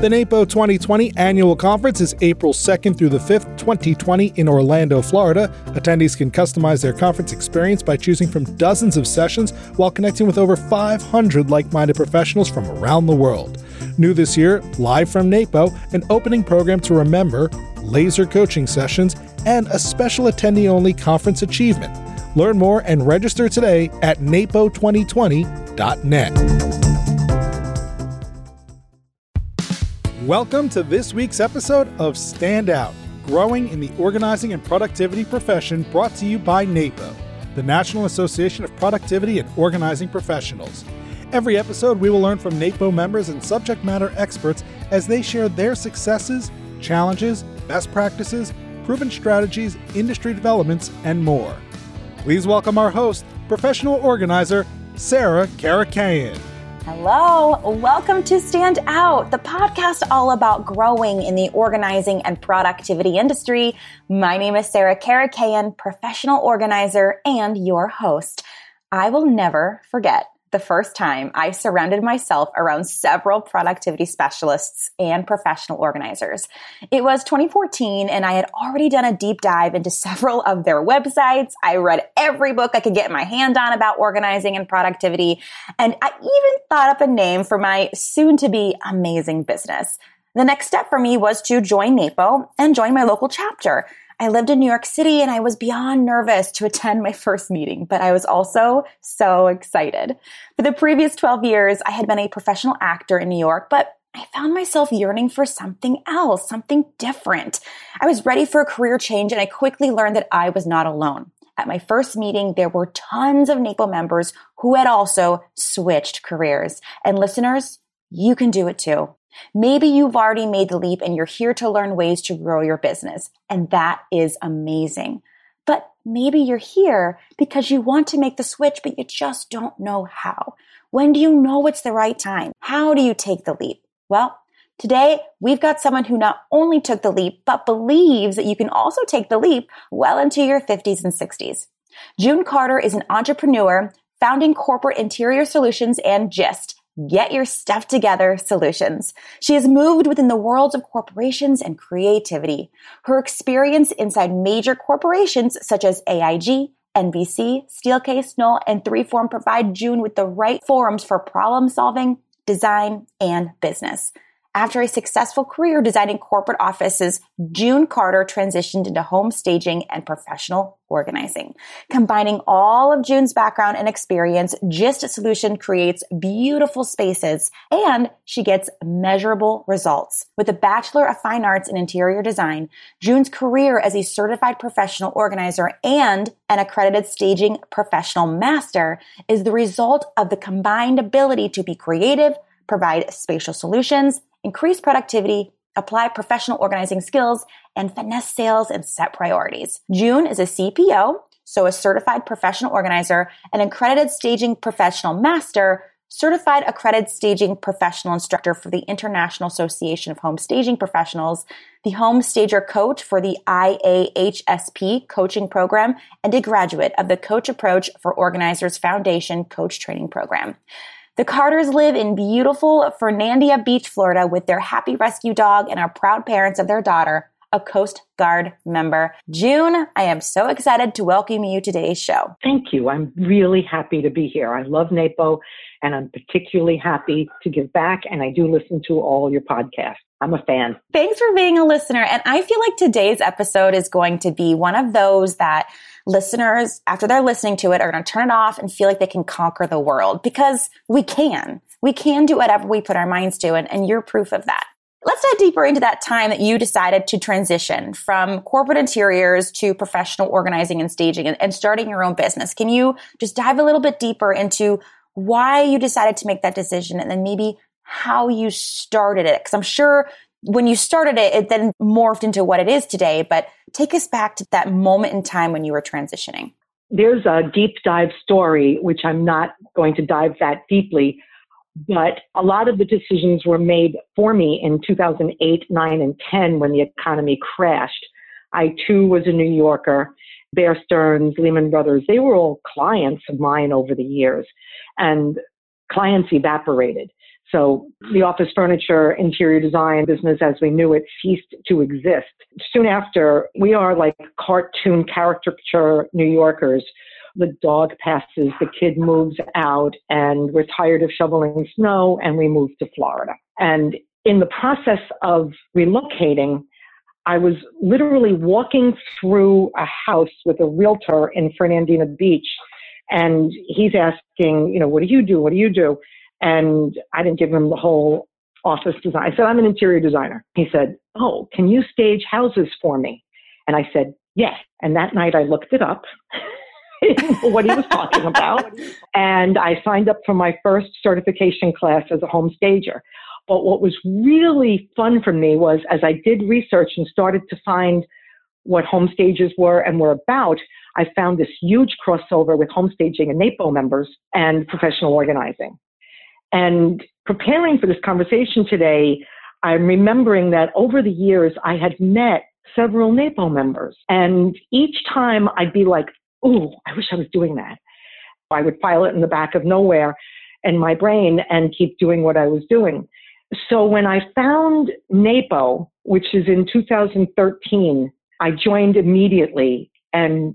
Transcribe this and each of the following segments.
The NAPO 2020 annual conference is April 2nd through the 5th, 2020, in Orlando, Florida. Attendees can customize their conference experience by choosing from dozens of sessions while connecting with over 500 like minded professionals from around the world. New this year, live from NAPO, an opening program to remember, laser coaching sessions, and a special attendee only conference achievement. Learn more and register today at napo2020.net. Welcome to this week's episode of Stand Out Growing in the Organizing and Productivity Profession, brought to you by NAPO, the National Association of Productivity and Organizing Professionals. Every episode, we will learn from NAPO members and subject matter experts as they share their successes, challenges, best practices, proven strategies, industry developments, and more. Please welcome our host, professional organizer, Sarah Karakayan. Hello, welcome to Stand Out, the podcast all about growing in the organizing and productivity industry. My name is Sarah Karakayan, professional organizer and your host. I will never forget the first time I surrounded myself around several productivity specialists and professional organizers. It was 2014 and I had already done a deep dive into several of their websites. I read every book I could get my hand on about organizing and productivity. And I even thought up a name for my soon to be amazing business. The next step for me was to join NAPO and join my local chapter. I lived in New York City and I was beyond nervous to attend my first meeting, but I was also so excited. For the previous 12 years, I had been a professional actor in New York, but I found myself yearning for something else, something different. I was ready for a career change and I quickly learned that I was not alone. At my first meeting, there were tons of NAPO members who had also switched careers. And listeners, you can do it too. Maybe you've already made the leap and you're here to learn ways to grow your business. And that is amazing. But maybe you're here because you want to make the switch, but you just don't know how. When do you know it's the right time? How do you take the leap? Well, today we've got someone who not only took the leap, but believes that you can also take the leap well into your 50s and 60s. June Carter is an entrepreneur founding corporate interior solutions and GYST Get Your Stuff Together Solutions. She has moved within the worlds of corporations and creativity. Her experience inside major corporations such as AIG, NBC, Steelcase, Knoll, and 3Form provide June with the right forums for problem solving, design, and business. After a successful career designing corporate offices, June Carter transitioned into home staging and professional organizing. Combining all of June's background and experience, GYST Solution creates beautiful spaces and she gets measurable results. With a Bachelor of Fine Arts in Interior Design, June's career as a certified professional organizer and an accredited staging professional master is the result of the combined ability to be creative, provide spatial solutions, increase productivity, apply professional organizing skills, and finesse sales and set priorities. June is a CPO, so a certified professional organizer, an accredited staging professional master, certified accredited staging professional instructor for the International Association of Home Staging Professionals, the home stager coach for the IAHSP coaching program, and a graduate of the Coach Approach for Organizers Foundation coach training program. The Carters live in beautiful Fernandina Beach, Florida, with their happy rescue dog and are proud parents of their daughter, a Coast Guard member. June, I am so excited to welcome you to today's show. Thank you. I'm really happy to be here. I love NAPO and I'm particularly happy to give back and I do listen to all your podcasts. I'm a fan. Thanks for being a listener. And I feel like today's episode is going to be one of those that listeners, after they're listening to it, are going to turn it off and feel like they can conquer the world because we can. We can do whatever we put our minds to, and, and you're proof of that. Let's dive deeper into that time that you decided to transition from corporate interiors to professional organizing and staging and, and starting your own business. Can you just dive a little bit deeper into why you decided to make that decision and then maybe how you started it? Because I'm sure when you started it, it then morphed into what it is today. But take us back to that moment in time when you were transitioning. There's a deep dive story, which I'm not going to dive that deeply, but a lot of the decisions were made for me in 2008, 9, and 10 when the economy crashed. I too was a New Yorker. Bear Stearns, Lehman Brothers, they were all clients of mine over the years, and clients evaporated. So the office furniture interior design business as we knew it ceased to exist. Soon after, we are like cartoon caricature New Yorkers. The dog passes, the kid moves out, and we're tired of shoveling snow, and we move to Florida. And in the process of relocating, I was literally walking through a house with a realtor in Fernandina Beach, and he's asking, you know, what do you do? What do you do? And I didn't give him the whole office design. I said, I'm an interior designer. He said, Oh, can you stage houses for me? And I said, Yes. And that night I looked it up. what he was talking about. and I signed up for my first certification class as a home stager. But what was really fun for me was as I did research and started to find what home stages were and were about, I found this huge crossover with home staging and NAPO members and professional organizing. And preparing for this conversation today, I'm remembering that over the years I had met several NAPO members. And each time I'd be like, ooh, I wish I was doing that. I would file it in the back of nowhere in my brain and keep doing what I was doing. So when I found NAPO, which is in 2013, I joined immediately and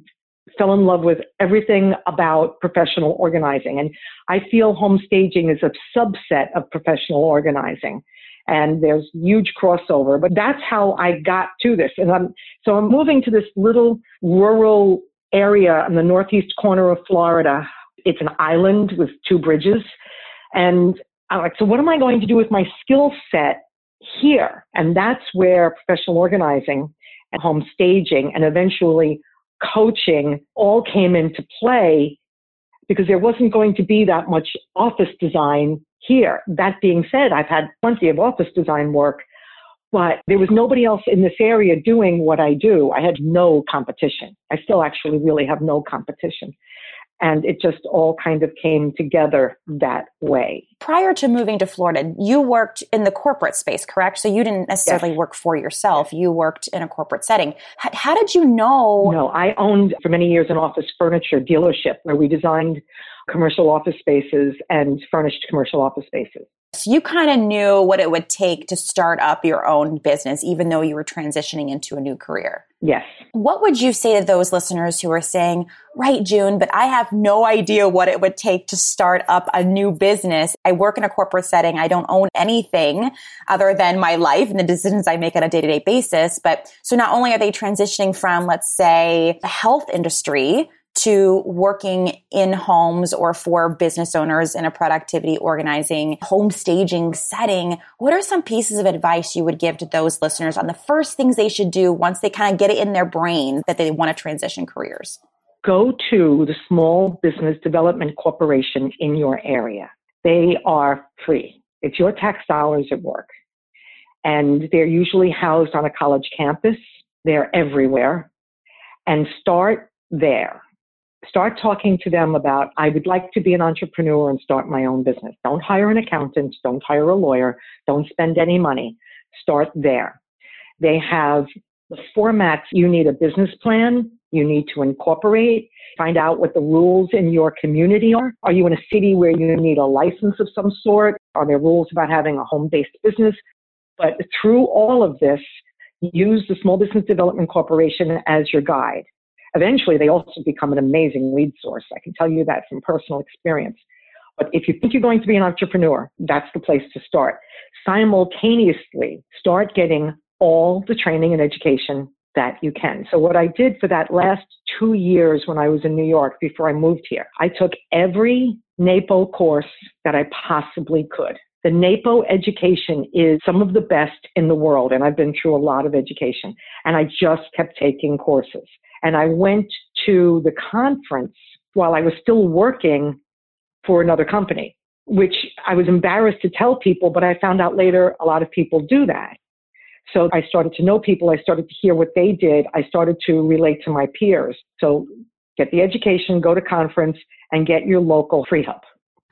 fell in love with everything about professional organizing. And I feel home staging is a subset of professional organizing. And there's huge crossover, but that's how I got to this. And I'm, so I'm moving to this little rural area in the northeast corner of Florida. It's an island with two bridges. And I'm like, so what am I going to do with my skill set here? And that's where professional organizing and home staging and eventually coaching all came into play because there wasn't going to be that much office design here. That being said, I've had plenty of office design work, but there was nobody else in this area doing what I do. I had no competition. I still actually really have no competition and it just all kind of came together that way. Prior to moving to Florida, you worked in the corporate space, correct? So you didn't necessarily yes. work for yourself. You worked in a corporate setting. How, how, did you know? No, I owned for many years an office furniture dealership where we designed commercial office spaces and furnished commercial office spaces. So you kind of knew what it would take to start up your own business, even though you were transitioning into a new career. Yes. What would you say to those listeners who are saying, right, June, but I have no idea what it would take to start up a new business? I work in a corporate setting. I don't own anything other than my life and the decisions I make on a day to day basis. But so not only are they transitioning from, let's say, the health industry to working in homes or for business owners in a productivity organizing home staging setting, what are some pieces of advice you would give to those listeners on the first things they should do once they kind of get it in their brain that they want to transition careers? Go to the Small Business Development Corporation in your area. They are free. It's your tax dollars at work. And they're usually housed on a college campus. They're everywhere. And start there start talking to them about, I would like to be an entrepreneur and start my own business. Don't hire an accountant. Don't hire a lawyer. Don't spend any money. Start there. They have the formats. You need a business plan. You need to incorporate, find out what the rules in your community are. Are you in a city where you need a license of some sort? Are there rules about having a home based business? But through all of this, use the Small Business Development Corporation as your guide. Eventually, they also become an amazing lead source. I can tell you that from personal experience. But if you think you're going to be an entrepreneur, that's the place to start. Simultaneously, start getting all the training and education that you can. So what I did for that last two years when I was in New York before I moved here, I took every NAPO course that I possibly could. The NAPO education is some of the best in the world, and I've been through a lot of education, and I just kept taking courses. And I went to the conference while I was still working for another company, which I was embarrassed to tell people, but I found out later a lot of people do that. So I started to know people. I started to hear what they did. I started to relate to my peers. So get the education, go to conference, and get your local free help.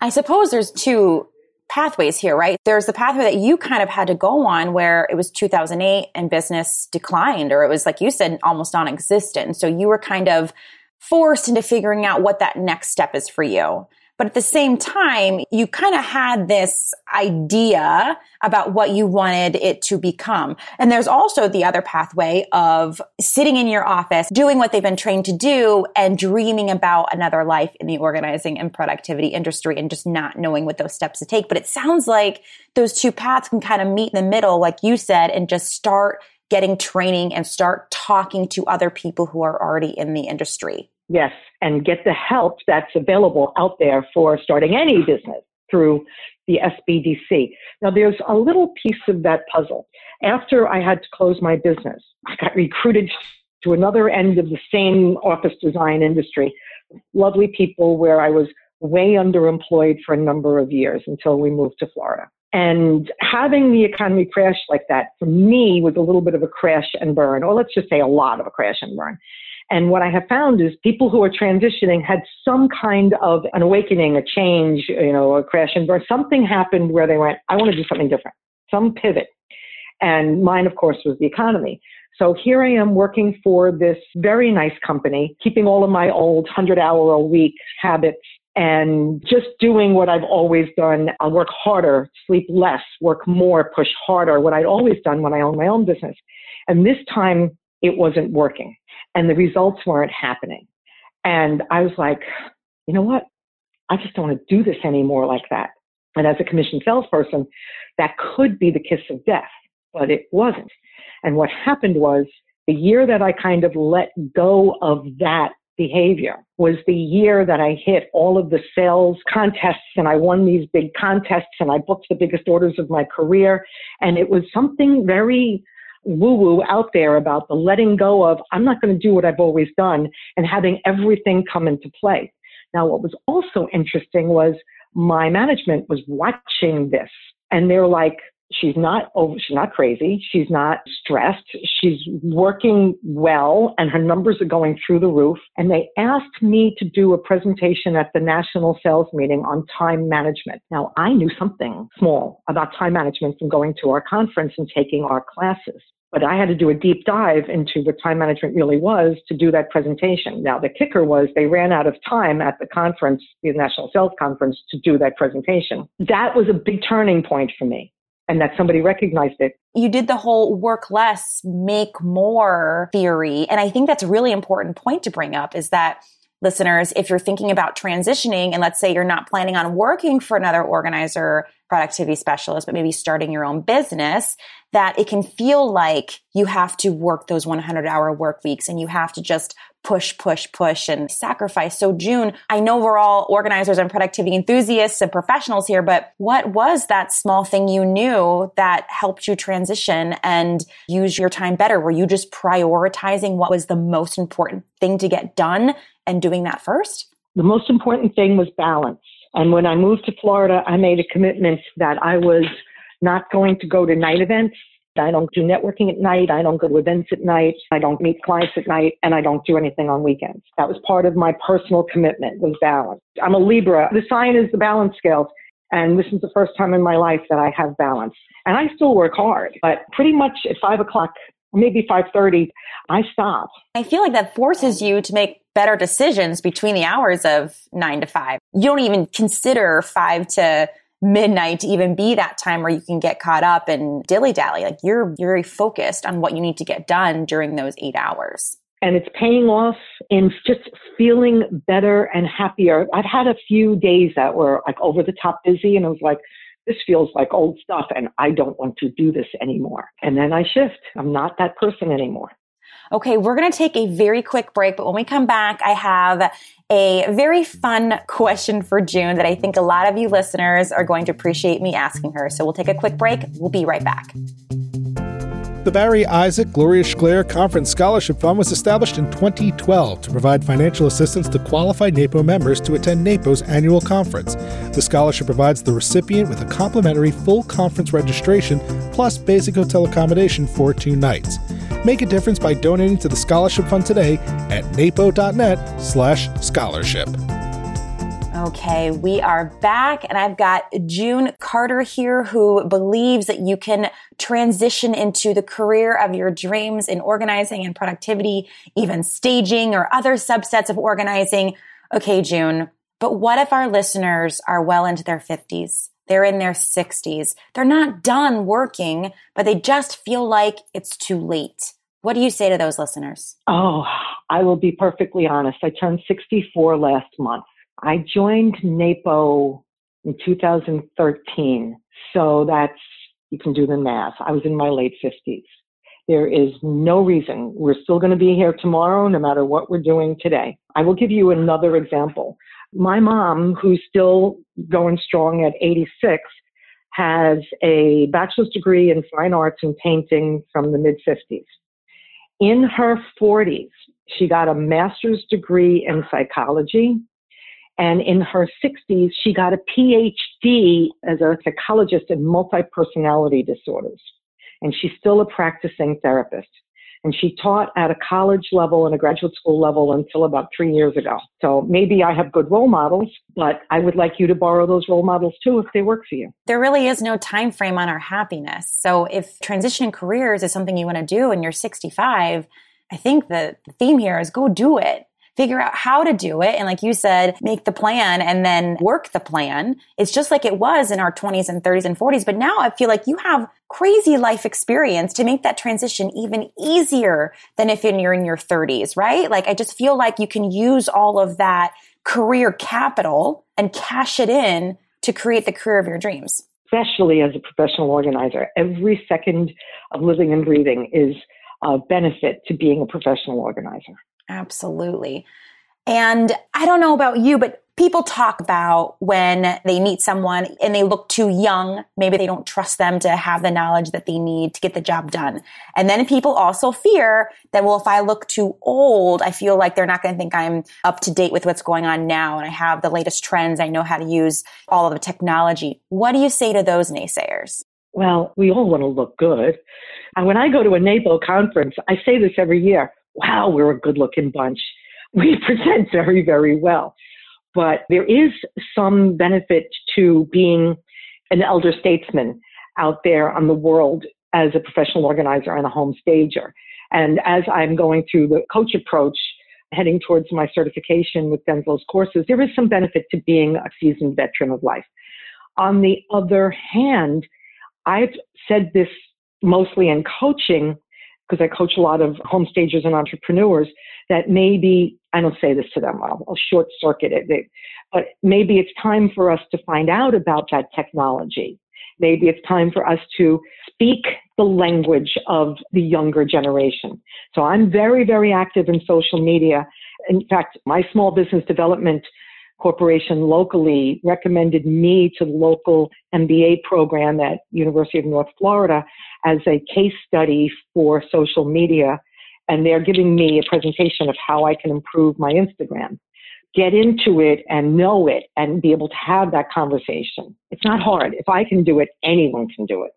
I suppose there's two pathways here, right? There's the pathway that you kind of had to go on where it was 2008 and business declined, or it was, like you said, almost non existent. So you were kind of forced into figuring out what that next step is for you. But at the same time, you kind of had this idea about what you wanted it to become. And there's also the other pathway of sitting in your office, doing what they've been trained to do and dreaming about another life in the organizing and productivity industry and just not knowing what those steps to take. But it sounds like those two paths can kind of meet in the middle, like you said, and just start getting training and start talking to other people who are already in the industry. Yes, and get the help that's available out there for starting any business through the SBDC. Now, there's a little piece of that puzzle. After I had to close my business, I got recruited to another end of the same office design industry. Lovely people where I was way underemployed for a number of years until we moved to Florida. And having the economy crash like that for me was a little bit of a crash and burn, or let's just say a lot of a crash and burn. And what I have found is people who are transitioning had some kind of an awakening, a change, you know, a crash and burn. Something happened where they went, I want to do something different, some pivot. And mine, of course, was the economy. So here I am working for this very nice company, keeping all of my old 100 hour a week habits and just doing what I've always done. I'll work harder, sleep less, work more, push harder, what I'd always done when I owned my own business. And this time it wasn't working and the results weren't happening. And I was like, you know what? I just don't want to do this anymore like that. And as a commissioned salesperson, that could be the kiss of death, but it wasn't. And what happened was the year that I kind of let go of that behavior was the year that I hit all of the sales contests and I won these big contests and I booked the biggest orders of my career. And it was something very woo woo out there about the letting go of, I'm not going to do what I've always done and having everything come into play. Now, what was also interesting was my management was watching this and they're like, She's not over, she's not crazy. She's not stressed. She's working well and her numbers are going through the roof. And they asked me to do a presentation at the national sales meeting on time management. Now I knew something small about time management from going to our conference and taking our classes. But I had to do a deep dive into what time management really was to do that presentation. Now, the kicker was they ran out of time at the conference, the National Sales Conference, to do that presentation. That was a big turning point for me and that somebody recognized it. You did the whole work less, make more theory. And I think that's a really important point to bring up is that listeners, if you're thinking about transitioning and let's say you're not planning on working for another organizer, productivity specialist, but maybe starting your own business, that it can feel like you have to work those 100 hour work weeks and you have to just push, push, push and sacrifice. So June, I know we're all organizers and productivity enthusiasts and professionals here, but what was that small thing you knew that helped you transition and use your time better? Were you just prioritizing what was the most important thing to get done and doing that first? The most important thing was balance. And when I moved to Florida, I made a commitment that I was not going to go to night events I don't do networking at night. I don't go to events at night. I don't meet clients at night and I don't do anything on weekends. That was part of my personal commitment was balance. I'm a Libra. The sign is the balance scales. And this is the first time in my life that I have balance. And I still work hard, but pretty much at five o'clock, maybe 5.30, I stop. I feel like that forces you to make better decisions between the hours of nine to five. You don't even consider five to midnight to even be that time where you can get caught up and dilly dally. Like you're, very focused on what you need to get done during those eight hours. And it's paying off in just feeling better and happier. I've had a few days that were like over the top busy and I was like, this feels like old stuff and I don't want to do this anymore. And then I shift. I'm not that person anymore. Okay, we're going to take a very quick break, but when we come back, I have a very fun question for June that I think a lot of you listeners are going to appreciate me asking her. So we'll take a quick break. We'll be right back. The Barry Izsak Gloria Schler Conference Scholarship Fund was established in 2012 to provide financial assistance to qualified NAPO members to attend NAPO's annual conference. The scholarship provides the recipient with a complimentary full conference registration plus basic hotel accommodation for two nights. Make a difference by donating to the scholarship fund today at napo.net slash scholarship. Okay, we are back, and I've got June Carter here who believes that you can transition into the career of your dreams in organizing and productivity, even staging or other subsets of organizing. Okay, June, But what if our listeners are well into their 50s? They're in their 60s. They're not done working, but they just feel like it's too late. What do you say to those listeners? Oh, I will be perfectly honest. I turned 64 last month. I joined NAPO in 2013. So that's, you can do the math. I was in my late 50s. There is no reason. We're still going to be here tomorrow, no matter what we're doing today. I will give you another example. My mom, who's still going strong at 86, has a bachelor's degree in fine arts and painting from the mid 50s. In her 40s, she got a master's degree in psychology. And in her 60s, she got a PhD as a psychologist in multi personality disorders and she's still a practicing therapist. And she taught at a college level and a graduate school level until about three years ago. So maybe I have good role models, but I would like you to borrow those role models too if they work for you. There really is no time frame on our happiness. So if transitioning careers is something you want to do and you're 65, I think the theme here is go do it figure out how to do it. And like you said, make the plan and then work the plan. It's just like it was in our 20s and 30s and 40s. But now I feel like you have crazy life experience to make that transition even easier than if you're in your 30s, right? Like I just feel like you can use all of that career capital and cash it in to create the career of your dreams. Especially as a professional organizer, every second of living and breathing is a benefit to being a professional organizer. Absolutely. And I don't know about you, but people talk about when they meet someone and they look too young. Maybe they don't trust them to have the knowledge that they need to get the job done. And then people also fear that, well, if I look too old, I feel like they're not going to think I'm up to date with what's going on now. And I have the latest trends. I know how to use all of the technology. What do you say to those naysayers? Well, we all want to look good. And when I go to a NAPO conference, I say this every year wow, we're a good looking bunch. We present very, very well. But there is some benefit to being an elder statesman out there on the world as a professional organizer and a home stager. And as I'm going through the coach approach, heading towards my certification with Denslow's courses, there is some benefit to being a seasoned veteran of life. On the other hand, I've said this mostly in coaching because I coach a lot of home stagers and entrepreneurs that maybe I don't say this to them. I'll, I'll short circuit it, they, but maybe it's time for us to find out about that technology. Maybe it's time for us to speak the language of the younger generation. So I'm very, very active in social media. In fact, my small business development corporation locally recommended me to the local MBA program at University of North Florida as a case study for social media. And they're giving me a presentation of how I can improve my Instagram. Get into it and know it and be able to have that conversation. It's not hard. If I can do it, anyone can do it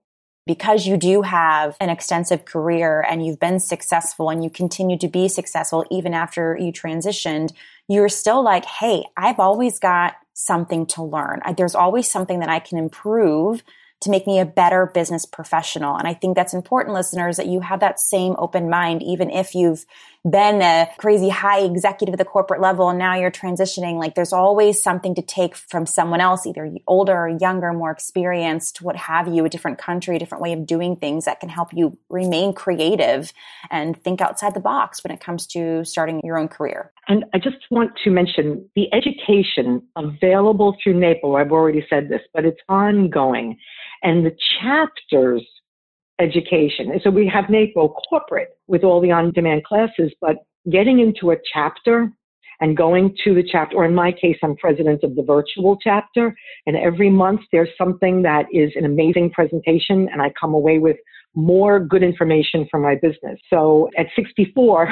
because you do have an extensive career and you've been successful and you continue to be successful even after you transitioned, you're still like, hey, I've always got something to learn. There's always something that I can improve to make me a better business professional. And I think that's important, listeners, that you have that same open mind, even if you've been a crazy high executive at the corporate level and now you're transitioning. Like there's always something to take from someone else, either older or younger, more experienced, what have you, a different country, a different way of doing things that can help you remain creative and think outside the box when it comes to starting your own career. And I just want to mention the education available through NAPO. I've already said this, but it's ongoing and the chapters education. And so we have NAPO corporate with all the on demand classes, but getting into a chapter and going to the chapter, or in my case, I'm president of the virtual chapter. And every month there's something that is an amazing presentation, and I come away with more good information for my business. So at 64,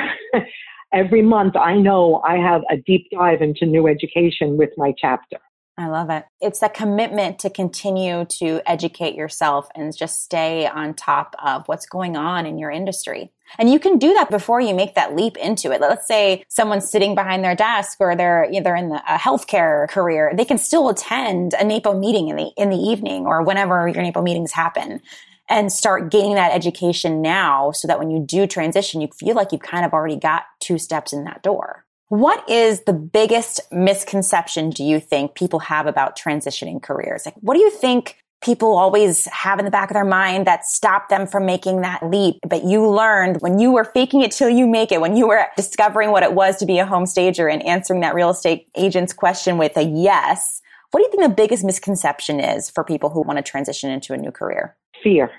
every month I know I have a deep dive into new education with my chapter. I love it. It's the commitment to continue to educate yourself and just stay on top of what's going on in your industry. And you can do that before you make that leap into it. Let's say someone's sitting behind their desk or they're either in the a healthcare career. They can still attend a NAPO meeting in the, in the evening or whenever your NAPO meetings happen and start gaining that education now so that when you do transition, you feel like you've kind of already got two steps in that door. What is the biggest misconception do you think people have about transitioning careers? Like, what do you think people always have in the back of their mind that stop them from making that leap. But you learned when you were faking it till you make it, when you were discovering what it was to be a home stager and answering that real estate agent's question with a yes. What do you think the biggest misconception is for people who want to transition into a new career? Fear.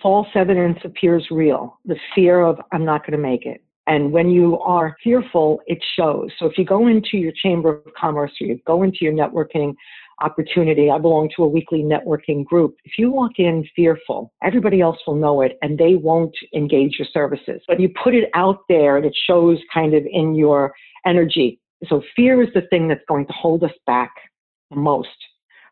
False evidence appears real. The fear of, I'm not going to make it. And when you are fearful, it shows. So if you go into your chamber of commerce or you go into your networking opportunity. I belong to a weekly networking group. If you walk in fearful, everybody else will know it and they won't engage your services. But you put it out there and it shows kind of in your energy. So fear is the thing that's going to hold us back most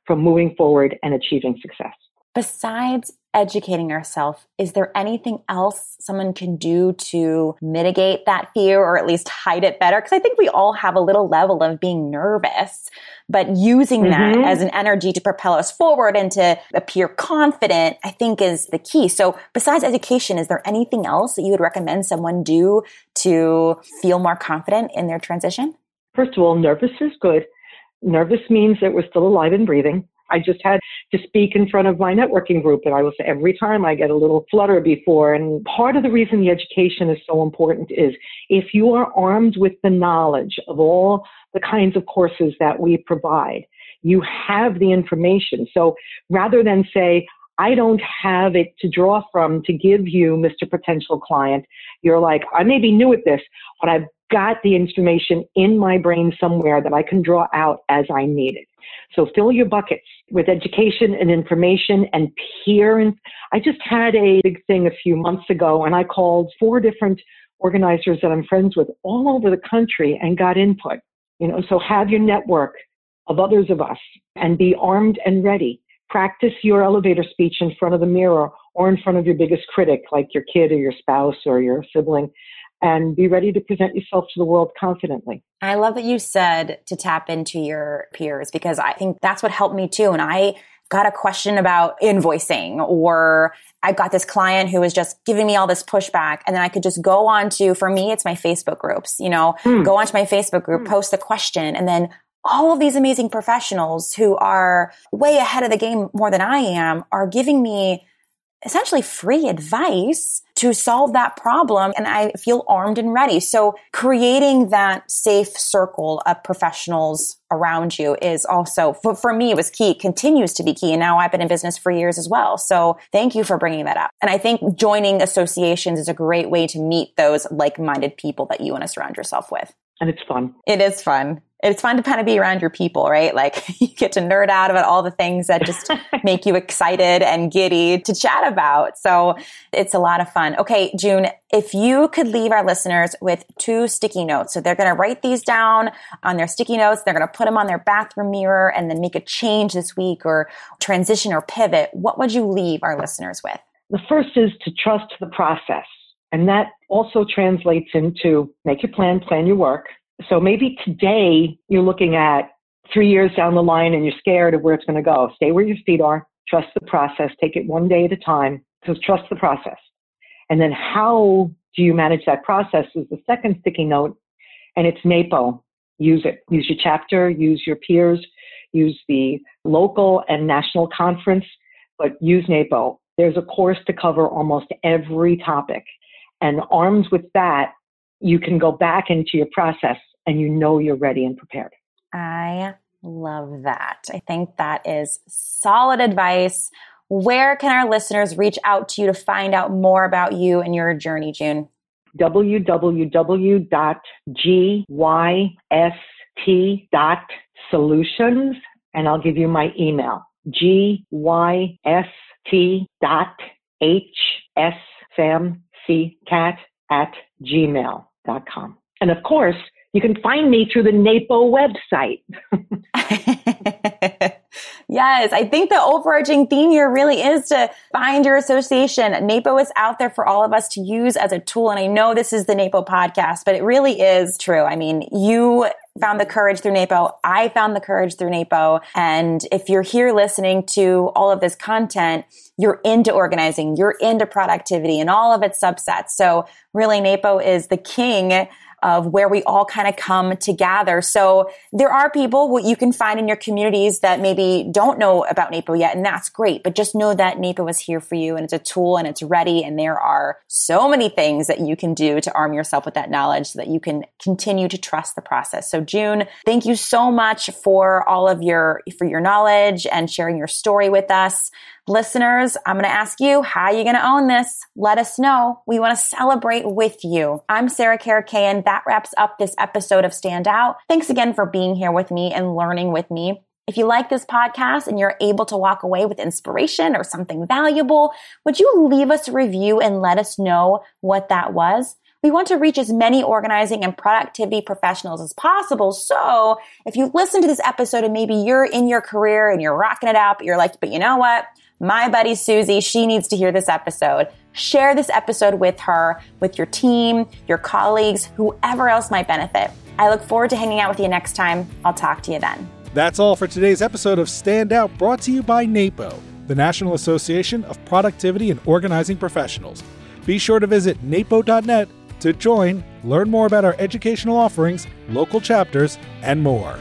from moving forward and achieving success. Besides educating ourselves, is there anything else someone can do to mitigate that fear or at least hide it better? Because I think we all have a little level of being nervous, but using mm-hmm. that as an energy to propel us forward and to appear confident, I think is the key. So besides education, is there anything else that you would recommend someone do to feel more confident in their transition? First of all, nervous is good. Nervous means that we're still alive and breathing. I just had to speak in front of my networking group, and I will say every time I get a little flutter before. And part of the reason the education is so important is if you are armed with the knowledge of all the kinds of courses that we provide, you have the information. So rather than say, I don't have it to draw from to give you, Mr. Potential Client, you're like, I may be new at this, but I've got the information in my brain somewhere that I can draw out as I need it. So fill your buckets with education and information and peer. And I just had a big thing a few months ago and I called four different organizers that I'm friends with all over the country and got input. You know, so have your network of others of us and be armed and ready. Practice your elevator speech in front of the mirror or in front of your biggest critic, like your kid or your spouse or your sibling and be ready to present yourself to the world confidently. I love that you said to tap into your peers because I think that's what helped me too. And I got a question about invoicing or I got this client who was just giving me all this pushback and then I could just go on to, for me, it's my Facebook groups, you know, mm. go onto my Facebook group, mm. post the question and then all of these amazing professionals who are way ahead of the game more than I am are giving me essentially free advice to solve that problem. And I feel armed and ready. So creating that safe circle of professionals around you is also, for, for me, it was key, continues to be key. And now I've been in business for years as well. So thank you for bringing that up. And I think joining associations is a great way to meet those like-minded people that you want to surround yourself with. And it's fun. It is fun it's fun to kind of be around your people, right? Like you get to nerd out about all the things that just make you excited and giddy to chat about. So it's a lot of fun. Okay, June, if you could leave our listeners with two sticky notes. So they're going to write these down on their sticky notes. They're going to put them on their bathroom mirror and then make a change this week or transition or pivot. What would you leave our listeners with? The first is to trust the process. And that also translates into make your plan, plan your work so maybe today you're looking at three years down the line and you're scared of where it's going to go. Stay where your feet are, trust the process, take it one day at a time. So trust the process. And then how do you manage that process is the second sticky note, and it's NAPO. Use it. Use your chapter, use your peers, use the local and national conference, but use NAPO. There's a course to cover almost every topic. And armed with that, you can go back into your process and you know you're ready and prepared. I love that. I think that is solid advice. Where can our listeners reach out to you to find out more about you and your journey, June? www.gyst.solutions and I'll give you my email gyst dot hssamcat at gmail.com. And of course, you can find me through the NAPO website. yes, I think the overarching theme here really is to find your association. NAPO is out there for all of us to use as a tool. And I know this is the NAPO podcast, but it really is true. I mean, you found the courage through NAPO. I found the courage through NAPO. And if you're here listening to all of this content, you're into organizing, you're into productivity and all of its subsets. So really NAPO is the king of where we all kind of come together. So there are people what you can find in your communities that maybe don't know about NAPO yet, and that's great. But just know that NAPO is here for you and it's a tool and it's ready. And there are so many things that you can do to arm yourself with that knowledge so that you can continue to trust the process. So June, thank you so much for all of your, for your knowledge and sharing your story with us. Listeners, I'm going to ask you, how are you going to own this? Let us know. We want to celebrate with you. I'm Sarah Karakayan. That wraps up this episode of Stand Out. Thanks again for being here with me and learning with me. If you like this podcast and you're able to walk away with inspiration or something valuable, would you leave us a review and let us know what that was? We want to reach as many organizing and productivity professionals as possible. So if you listen to this episode and maybe you're in your career and you're rocking it out, but you're like, but you know what? My buddy Susie, she needs to hear this episode. Share this episode with her, with your team, your colleagues, whoever else might benefit. I look forward to hanging out with you next time. I'll talk to you then. That's all for today's episode of Stand Out, brought to you by NAPO, the National Association of Productivity and Organizing Professionals. Be sure to visit napo.net to join, learn more about our educational offerings, local chapters, and more.